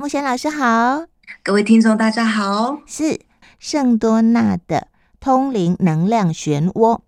牧弦老师好，各位听众大家好。是圣多纳的通灵能量漩涡，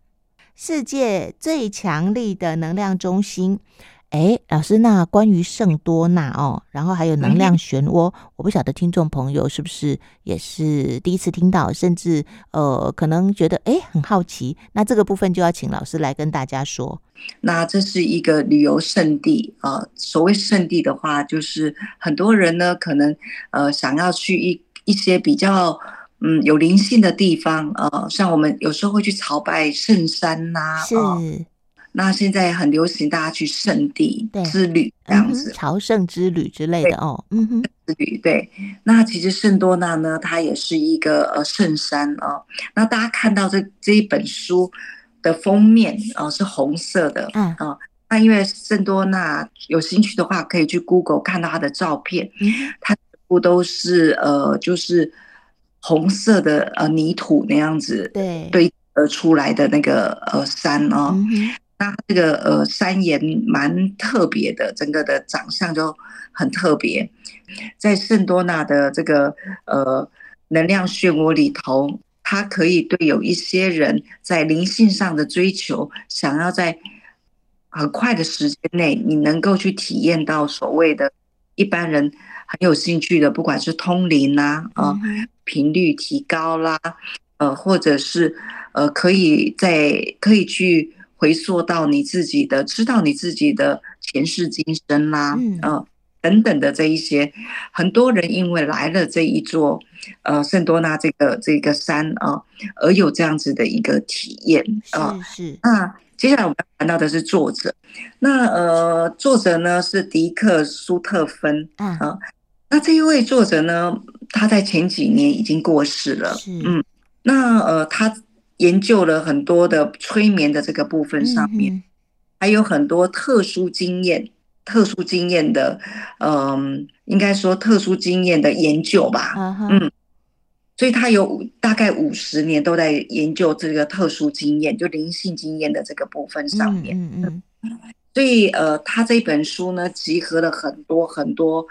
世界最强力的能量中心。哎，老师，那关于圣多纳哦，然后还有能量漩涡，嗯、我不晓得听众朋友是不是也是第一次听到，甚至呃，可能觉得哎很好奇。那这个部分就要请老师来跟大家说。那这是一个旅游胜地啊、呃，所谓胜地的话，就是很多人呢可能呃想要去一一些比较嗯有灵性的地方呃，像我们有时候会去朝拜圣山呐、啊，是。呃那现在很流行，大家去圣地之旅这样子，嗯、朝圣之旅之类的哦。嗯哼，之旅对。那其实圣多纳呢，它也是一个呃圣山哦。那大家看到这这一本书的封面啊、呃、是红色的，嗯啊、呃。那因为圣多纳有兴趣的话，可以去 Google 看到它的照片，嗯、它全部都是呃就是红色的呃泥土那样子对堆呃出来的那个呃山哦。嗯那这个呃山岩蛮特别的，整个的长相就很特别。在圣多纳的这个呃能量漩涡里头，它可以对有一些人在灵性上的追求，想要在很快的时间内，你能够去体验到所谓的一般人很有兴趣的，不管是通灵啦啊，频率提高啦，呃，或者是呃可以在可以去。回溯到你自己的，知道你自己的前世今生啦，嗯、呃，等等的这一些，很多人因为来了这一座，呃，圣多纳这个这个山啊、呃，而有这样子的一个体验啊。是，是。那接下来我们要谈到的是作者，那呃，作者呢是迪克苏特芬啊、呃。那这一位作者呢，他在前几年已经过世了。是。嗯。那呃，他。研究了很多的催眠的这个部分上面，还有很多特殊经验、特殊经验的，嗯，应该说特殊经验的研究吧。Uh. 嗯，所以他有大概五十年都在研究这个特殊经验，就灵性经验的这个部分上面。嗯，嗯，嗯，所以呃，他这本书呢，集合了很多很多。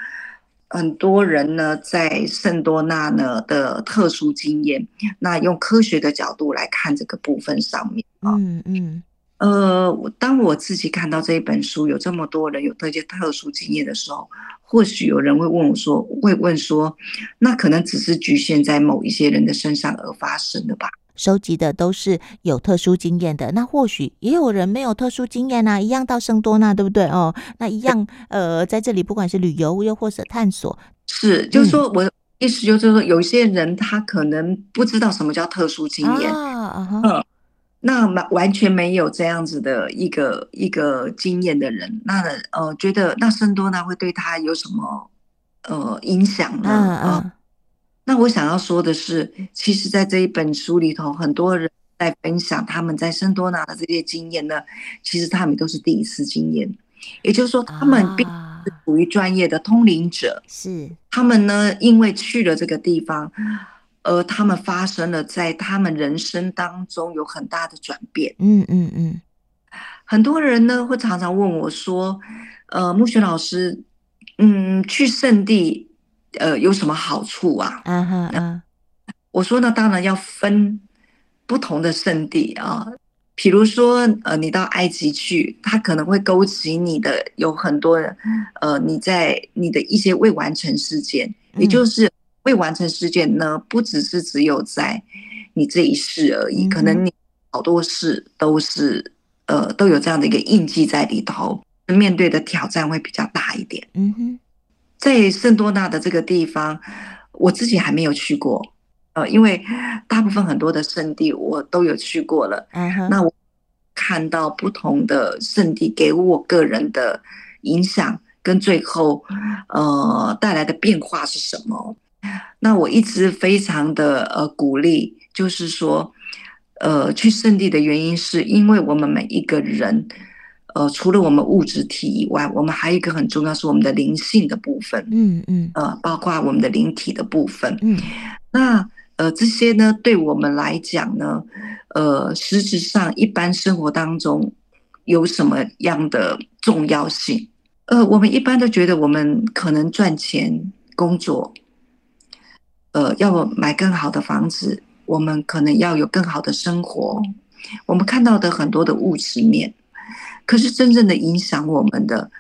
很多人呢，在圣多纳呢的特殊经验，那用科学的角度来看这个部分上面啊，嗯嗯，呃，当我自己看到这一本书，有这么多人有这些特殊经验的时候，或许有人会问我说，会问说，那可能只是局限在某一些人的身上而发生的吧？收集的都是有特殊经验的，那或许也有人没有特殊经验啊，一样到圣多纳，对不对哦？那一样，呃，在这里不管是旅游又或者探索，是，就是说我意思就是说，有些人他可能不知道什么叫特殊经验啊，嗯，那完全没有这样子的一个一个经验的人，那呃，觉得那圣多纳会对他有什么呃影响呢？嗯嗯。呃那我想要说的是，其实，在这一本书里头，很多人在分享他们在圣多纳的这些经验呢。其实他们都是第一次经验，也就是说，他们并不是属于专业的通灵者。是他们呢，因为去了这个地方，而他们发生了在他们人生当中有很大的转变。嗯嗯嗯。很多人呢会常常问我说：“呃，木雪老师，嗯，去圣地。”呃，有什么好处啊？嗯哼嗯，我说呢，当然要分不同的圣地啊。比如说，呃，你到埃及去，它可能会勾起你的有很多，呃，你在你的一些未完成事件，也就是未完成事件呢，不只是只有在你这一世而已，可能你好多事都是呃都有这样的一个印记在里头，面对的挑战会比较大一点。嗯哼。在圣多纳的这个地方，我自己还没有去过，呃，因为大部分很多的圣地我都有去过了。Uh huh. 那我看到不同的圣地给我个人的影响，跟最后呃带来的变化是什么？那我一直非常的呃鼓励，就是说，呃，去圣地的原因是因为我们每一个人。呃，除了我们物质体以外，我们还有一个很重要是我们的灵性的部分，嗯嗯，呃，包括我们的灵体的部分，嗯，那呃这些呢，对我们来讲呢，呃，实质上一般生活当中有什么样的重要性？呃，我们一般都觉得我们可能赚钱、工作，呃，要买更好的房子，我们可能要有更好的生活。我们看到的很多的物质面，可是真正的影响我们的，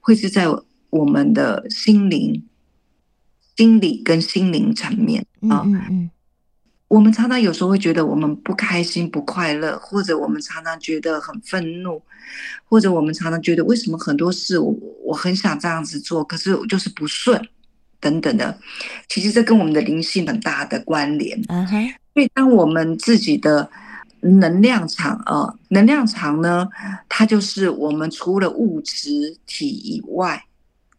会是在我们的心灵、心理跟心灵层面啊。嗯嗯嗯。我们常常有时候会觉得我们不开心、不快乐，或者我们常常觉得很愤怒，或者我们常常觉得为什么很多事我我很想这样子做，可是我就是不顺，等等的。其实这跟我们的灵性很大的关联。嗯哼。所以当我们自己的能量场啊，能量场呢，它就是我们除了物质体以外，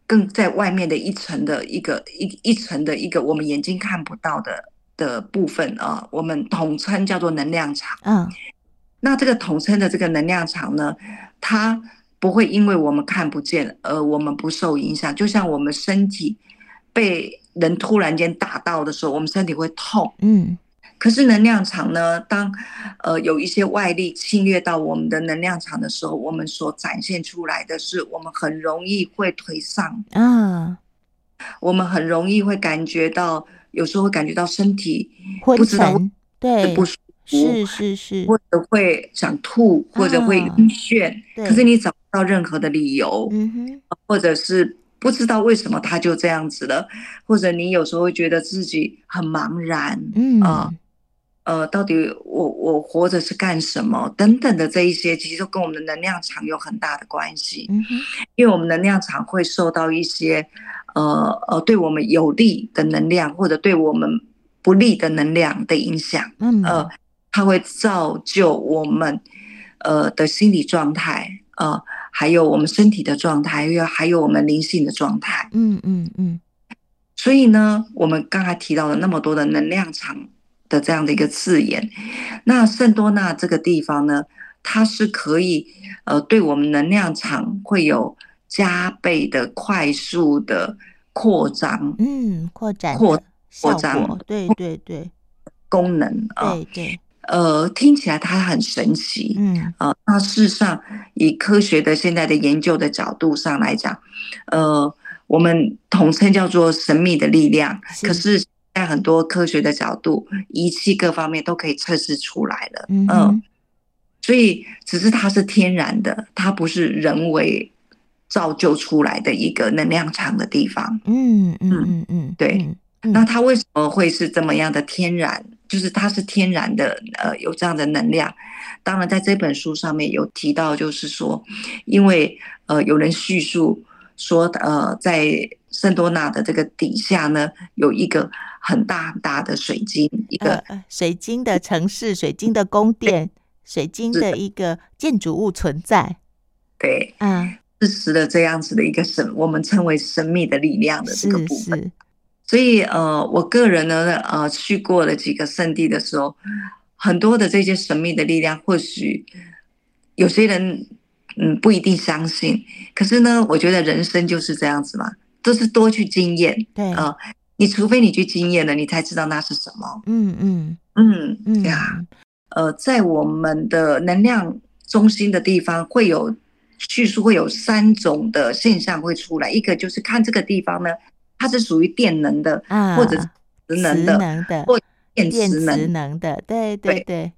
更在外面的一层的一个一一层的一个我们眼睛看不到的。的部分啊，我们统称叫做能量场。嗯，那这个统称的这个能量场呢，它不会因为我们看不见而我们不受影响。就像我们身体被人突然间打到的时候，我们身体会痛。嗯，可是能量场呢，当呃有一些外力侵略到我们的能量场的时候，我们所展现出来的是，我们很容易会颓丧。嗯，我们很容易会感觉到。有时候会感觉到身体不知道对不舒服，是是是，或者会想吐，或者会晕眩，可是你找不到任何的理由，嗯哼，或者是不知道为什么他就这样子了，或者你有时候会觉得自己很茫然，嗯啊，呃，到底我我活着是干什么等等的这一些，其实都跟我们的能量场有很大的关系，嗯哼，因为我们能量场会受到一些。呃呃，对我们有利的能量，或者对我们不利的能量的影响，嗯，呃，它会造就我们呃的心理状态，呃，还有我们身体的状态，还有还有我们灵性的状态，嗯嗯嗯。所以呢，我们刚才提到了那么多的能量场的这样的一个字眼，那圣多纳这个地方呢，它是可以呃对我们能量场会有。加倍的快速的扩张，嗯，扩展扩扩张，对对对，功能啊，对对，呃，听起来它很神奇，嗯。啊，那事实上以科学的现在的研究的角度上来讲，呃，我们统称叫做神秘的力量，是可是，在很多科学的角度，仪器各方面都可以测试出来了，嗯所以只是它是天然的，它不是人为。造就出来的一个能量场的地方，嗯嗯嗯嗯，对。那它为什么会是这么样的天然？就是它是天然的，呃，有这样的能量。当然，在这本书上面有提到，就是说，因为呃，有人叙述说，呃，在圣多纳的这个底下呢，有一个很大很大的水晶，一个、呃、水晶的城市、水晶的宫殿、水晶的一个建筑物存在。对，嗯。支持了这样子的一个神，我们称为神秘的力量的这个部分。是是。所以呃，我个人呢，呃，去过了几个圣地的时候，很多的这些神秘的力量，或许有些人嗯不一定相信，可是呢，我觉得人生就是这样子嘛，都是多去经验。对啊，呃，你除非你去经验了，你才知道那是什么。嗯嗯嗯嗯呀，呃，在我们的能量中心的地方会有。叙述会有三种的现象会出来，一个就是看这个地方呢，它是属于电能的，啊、或者磁能的，能的或电磁能，电磁能的，对对对对，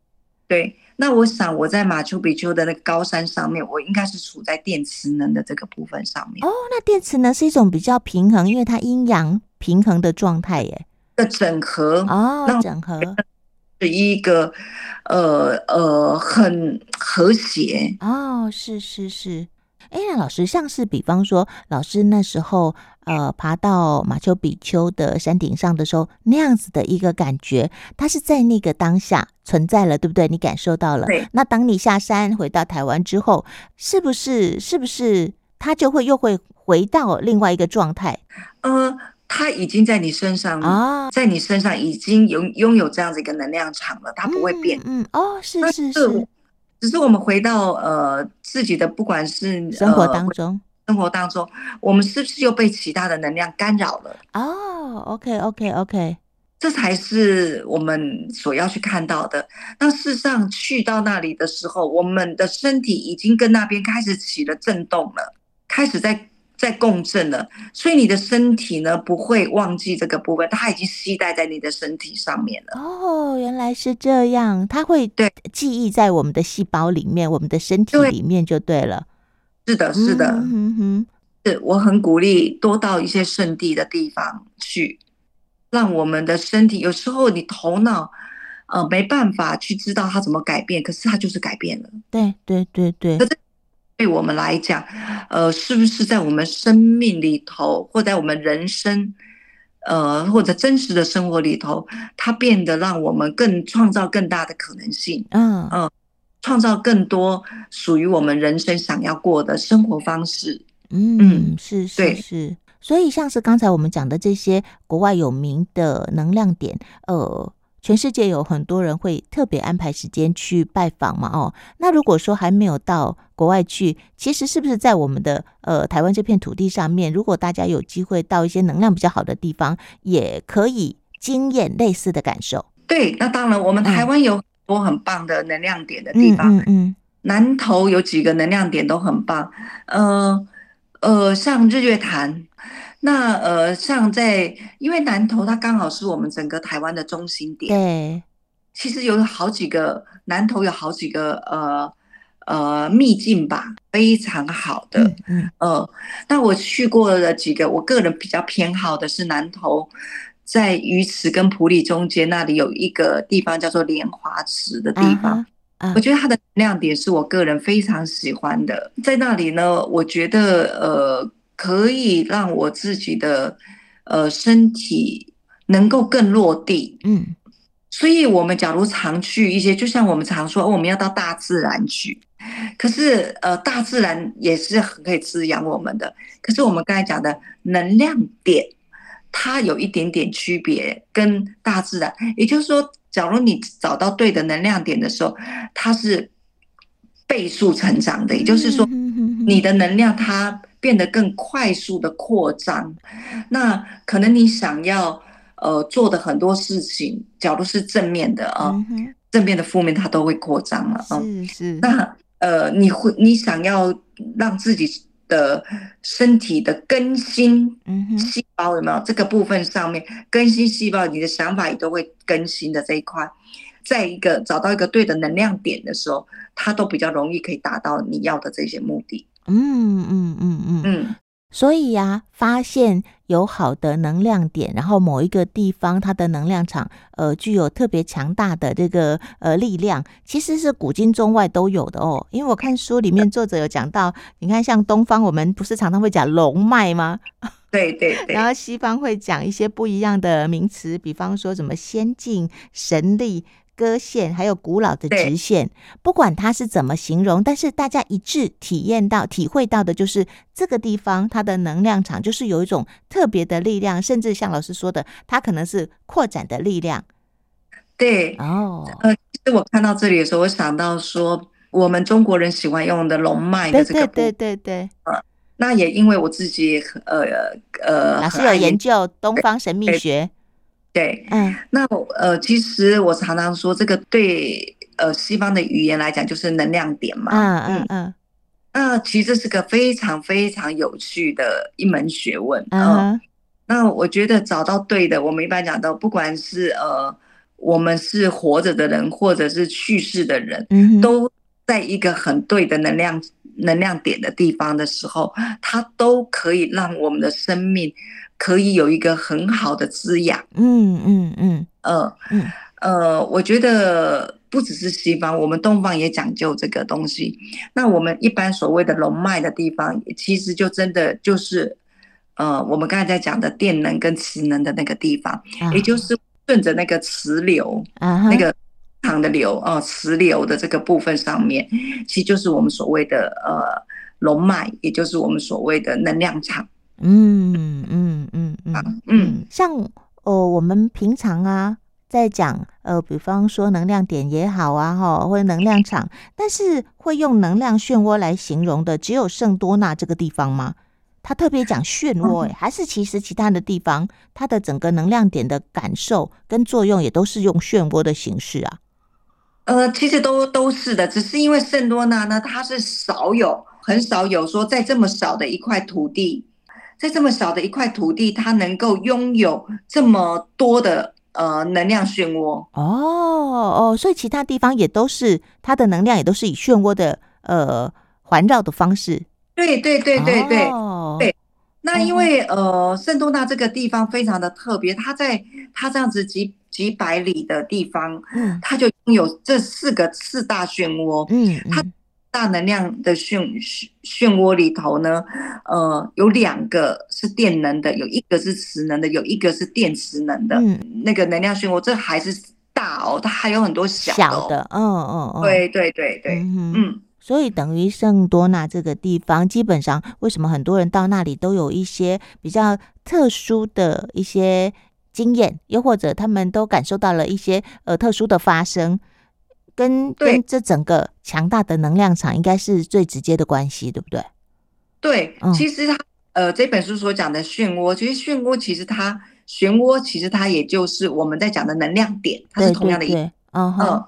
对。那我想我在马丘比丘的那个高山上面，我应该是处在电磁能的这个部分上面。哦，那电磁能是一种比较平衡，因为它阴阳平衡的状态耶。的整合哦，整合是一个。呃呃，很和谐哦，是是是，哎，那老师像是比方说，老师那时候呃爬到马丘比丘的山顶上的时候，那样子的一个感觉，它是在那个当下存在了，对不对？你感受到了。对。那当你下山回到台湾之后，是不是是不是它就会又会回到另外一个状态？呃。它已经在你身上啊，在你身上已经拥拥有这样子一个能量场了，它不会变。嗯，嗯哦，是是是，只是我们回到呃自己的，不管是生活当中，生活当中，我们是不是又被其他的能量干扰了？哦，OK OK OK，这才是我们所要去看到的。那事实上去到那里的时候，我们的身体已经跟那边开始起了震动了，开始在。在共振了，所以你的身体呢不会忘记这个部分，它已经携带在你的身体上面了。哦，原来是这样，它会对记忆在我们的细胞里面，我们的身体里面就对了。对是的，是的，嗯哼哼，是我很鼓励多到一些圣地的地方去，让我们的身体。有时候你头脑呃没办法去知道它怎么改变，可是它就是改变了。对对对对。对我们来讲，呃，是不是在我们生命里头，或在我们人生，呃，或者真实的生活里头，它变得让我们更创造更大的可能性，嗯嗯，创造更多属于我们人生想要过的生活方式。嗯，是是是。所以像是刚才我们讲的这些国外有名的能量点，呃。全世界有很多人会特别安排时间去拜访嘛？哦，那如果说还没有到国外去，其实是不是在我们的呃台湾这片土地上面，如果大家有机会到一些能量比较好的地方，也可以经验类似的感受？对，那当然，我们台湾有很多很棒的能量点的地方，嗯嗯，嗯，南投有几个能量点都很棒，呃呃，像日月潭。那呃，像在，因为南投它刚好是我们整个台湾的中心点。对，其实有好几个南投有好几个呃呃秘境吧，非常好的。嗯，嗯呃，那我去过的几个，我个人比较偏好的是南投，在鱼池跟普里中间那里有一个地方叫做莲华池的地方。Uh-huh. Uh. 我觉得它的亮点是我个人非常喜欢的，在那里呢，我觉得呃。可以让我自己的呃身体能够更落地，嗯，所以我们假如常去一些，就像我们常说，我们要到大自然去，可是呃，大自然也是很可以滋养我们的。可是我们刚才讲的能量点，它有一点点区别，跟大自然，也就是说，假如你找到对的能量点的时候，它是倍数成长的，也就是说，你的能量它。变得更快速的扩张，那可能你想要呃做的很多事情，假如是正面的啊，嗯、正面的、负面它都会扩张了啊。是是。那呃，你会你想要让自己的身体的更新，细胞有没有这个部分上面更新细胞，你的想法也都会更新的这一块，在一个找到一个对的能量点的时候，它都比较容易可以达到你要的这些目的。嗯嗯嗯嗯嗯，所以呀、啊，发现有好的能量点，然后某一个地方它的能量场，呃，具有特别强大的这个呃力量，其实是古今中外都有的哦。因为我看书里面作者有讲到，你看像东方，我们不是常常会讲龙脉吗？对对对。然后西方会讲一些不一样的名词，比方说什么仙境、神力。歌线还有古老的直线，不管它是怎么形容，但是大家一致体验到、体会到的就是这个地方它的能量场就是有一种特别的力量，甚至像老师说的，它可能是扩展的力量。对哦，呃，其实我看到这里的时候，我想到说，我们中国人喜欢用的龙脉的这个，对对对对，呃，那也因为我自己呃呃，老师有研究东方神秘学。对，嗯，那呃，其实我常常说，这个对呃西方的语言来讲，就是能量点嘛，嗯嗯。嗯，那其实这是个非常非常有趣的一门学问，嗯，那我觉得找到对的，我们一般讲到，不管是呃我们是活着的人，或者是去世的人，嗯，都在一个很对的能量能量点的地方的时候，它都可以让我们的生命。可以有一个很好的滋养，嗯嗯嗯，呃嗯。呃，我觉得不只是西方，我们东方也讲究这个东西。那我们一般所谓的龙脉的地方，其实就真的就是，呃，我们刚才在讲的电能跟磁能的那个地方，也就是顺着那个磁流，那个长的流哦，磁流的这个部分上面，其实就是我们所谓的呃龙脉，也就是我们所谓的能量场。嗯嗯嗯嗯嗯，像呃，我们平常啊，在讲呃，比方说能量点也好啊，哈，或者能量场，但是会用能量漩涡来形容的，只有圣多纳这个地方吗？他特别讲漩涡，哎，还是其实其他的地方，它的整个能量点的感受跟作用也都是用漩涡的形式啊？呃，其实都都是的，只是因为圣多纳呢，它是少有，很少有说在这么少的一块土地。在这么小的一块土地，它能够拥有这么多的呃能量漩涡。哦哦，所以其他地方也都是它的能量，也都是以漩涡的呃环绕的方式。对对对对对、哦、对。那因为呃圣多纳这个地方非常的特别，它在它这样子几几百里的地方，嗯，它就拥有这四个四大漩涡，嗯，它。大能量的漩漩漩涡里头呢，呃，有两个是电能的，有一个是磁能的，有一个是电磁能的。嗯，那个能量漩涡这还是大哦，它还有很多小的、哦、小的。嗯嗯嗯，对对对对，嗯，嗯，所以等于圣多纳这个地方，基本上为什么很多人到那里都有一些比较特殊的一些经验，又或者他们都感受到了一些呃特殊的发生。跟跟这整个强大的能量场应该是最直接的关系，对不对？对，其实它呃这本书所讲的漩涡，其实漩涡其实它漩涡其实它也就是我们在讲的能量点，它是同样的意思。嗯嗯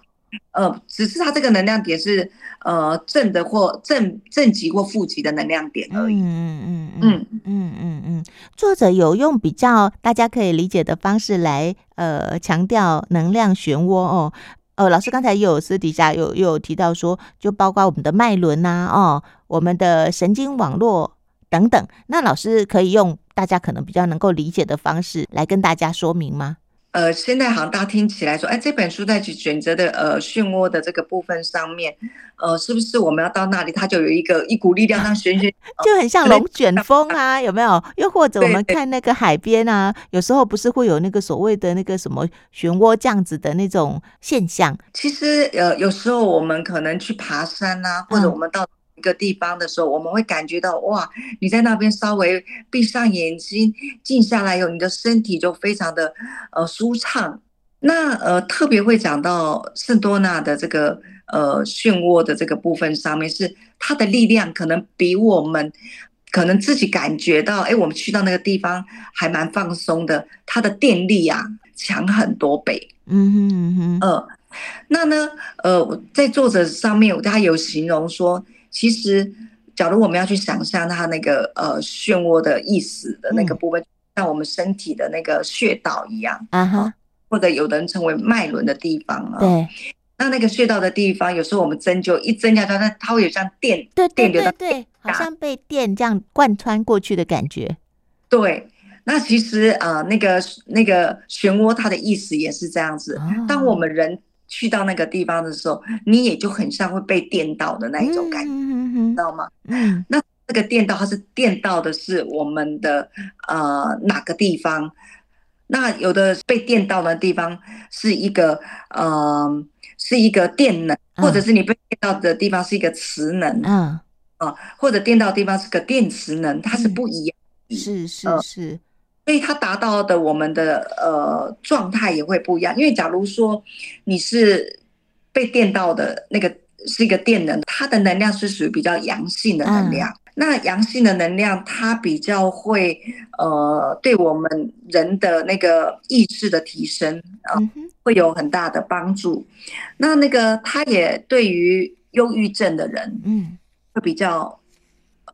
呃，只是它这个能量点是呃正的或正正极或负极的能量点而已。嗯嗯嗯嗯嗯嗯嗯。作者有用比较大家可以理解的方式来呃强调能量漩涡哦。呃，老师刚才有私底下有有提到说，就包括我们的脉轮呐，哦，我们的神经网络等等。那老师可以用大家可能比较能够理解的方式来跟大家说明吗？呃，现在好像大家听起来说，哎，这本书在去选择的呃漩涡的这个部分上面，呃，是不是我们要到那里，它就有一个一股力量，让旋旋，就很像龙卷风啊，有没有？又或者我们看那个海边啊，有时候不是会有那个所谓的那个什么漩涡这样子的那种现象？其实呃，有时候我们可能去爬山啊，或者我们到。一个地方的时候，我们会感觉到哇，你在那边稍微闭上眼睛，静下来以后你的身体就非常的呃舒畅。那呃特别会讲到圣多纳的这个呃漩涡的这个部分上面，是它的力量可能比我们可能自己感觉到，哎，我们去到那个地方还蛮放松的，它的电力啊强很多倍。嗯哼嗯哼，呃，那呢呃在作者上面他有形容说。其实，假如我们要去想象它那个呃漩涡的意思的那个部分，嗯、像我们身体的那个穴道一样，啊哈，或者有的人称为脉轮的地方啊。对，那那个穴道的地方，有时候我们针灸一针下去，它它会有像电，对对对对，好像被电这样贯穿过去的感觉。对，那其实啊、呃，那个那个漩涡它的意思也是这样子。哦、当我们人。去到那个地方的时候，你也就很像会被电到的那一种感觉，嗯、知道吗？嗯，那这个电到它是电到的是我们的呃哪个地方？那有的被电到的地方是一个呃是一个电能，或者是你被电到的地方是一个磁能，嗯啊，或者电到的地方是个电磁能，它是不一样，嗯。是是是。呃所以它达到的我们的呃状态也会不一样，因为假如说你是被电到的那个是一个电能，它的能量是属于比较阳性的能量。嗯、那阳性的能量它比较会呃对我们人的那个意识的提升啊、会有很大的帮助。那那个它也对于忧郁症的人嗯会比较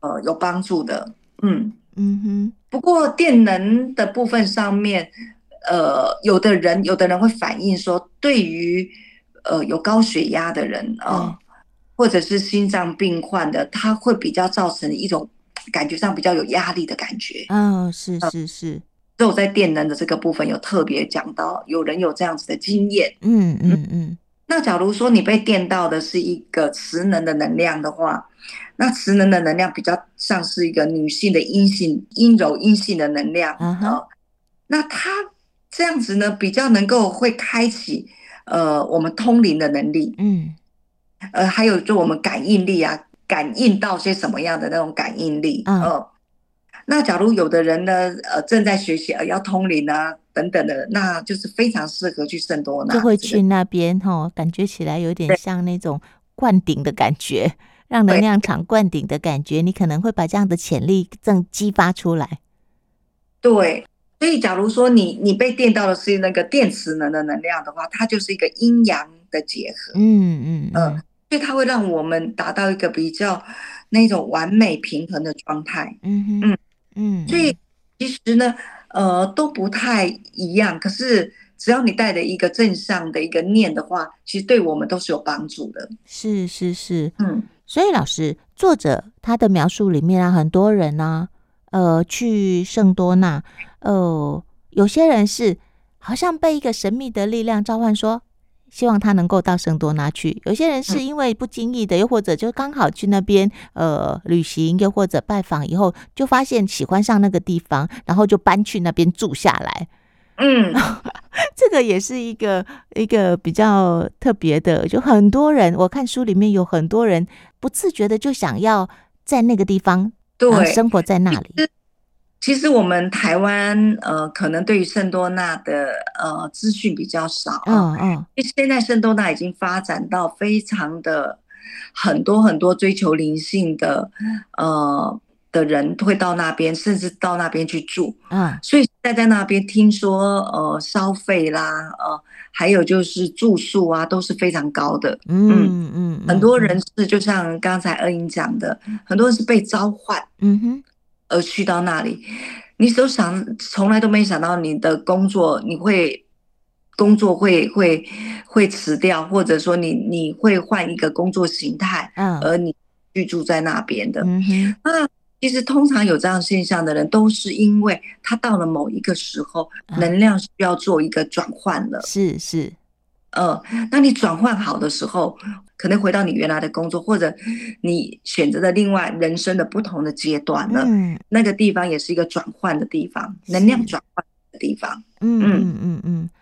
呃有帮助的嗯。嗯哼，不过电能的部分上面，呃，有的人有的人会反映说，对于呃有高血压的人啊，呃嗯、或者是心脏病患的，他会比较造成一种感觉上比较有压力的感觉。嗯、哦，是是是。所以我在电能的这个部分有特别讲到，有人有这样子的经验。嗯嗯嗯。嗯那假如说你被电到的是一个磁能的能量的话，那磁能的能量比较像是一个女性的阴性、阴柔、阴性的能量啊、uh. 呃。那它这样子呢，比较能够会开启呃我们通灵的能力，嗯，呃，还有就我们感应力啊，感应到些什么样的那种感应力，嗯、uh。那假如有的人呢，呃，正在学习，呃，要通灵啊，等等的，那就是非常适合去圣多纳，就会去那边哈，感觉起来有点像那种灌顶的感觉，让能量场灌顶的感觉，你可能会把这样的潜力正激发出来。对，所以假如说你你被电到的是那个电磁能的能量的话，它就是一个阴阳的结合，嗯嗯嗯，呃，所以它会让我们达到一个比较那种完美平衡的状态，嗯哼。嗯。嗯，所以其实呢，呃，都不太一样。可是只要你带着一个正向的一个念的话，其实对我们都是有帮助的。是是是，嗯。所以老师，作者他的描述里面啊，很多人呢、啊，呃，去圣多纳，呃，有些人是好像被一个神秘的力量召唤说。希望他能够到圣多纳去。有些人是因为不经意的，又或者就刚好去那边呃旅行，又或者拜访以后，就发现喜欢上那个地方，然后就搬去那边住下来。嗯，这个也是一个一个比较特别的，就很多人，我看书里面有很多人不自觉的就想要在那个地方，对，生活在那里。其实我们台湾呃，可能对于圣多纳的呃资讯比较少。嗯嗯。因为现在圣多纳已经发展到非常的很多很多追求灵性的呃的人会到那边，甚至到那边去住。嗯。所以在在那边听说呃消费啦呃还有就是住宿啊都是非常高的。嗯嗯。很多人是就像刚才恩英讲的，很多人是被召唤。嗯哼。而去到那里，你都想从来都没想到你的工作你会工作会会会辞掉，或者说你你会换一个工作形态，嗯，而你居住在那边的，嗯哼，那其实通常有这样现象的人，都是因为他到了某一个时候，能量需要做一个转换了，是是。呃，那你转换好的时候，可能回到你原来的工作，或者你选择的另外人生的不同的阶段了。嗯，那个地方也是一个转换的地方，能量转换的地方。嗯嗯嗯嗯。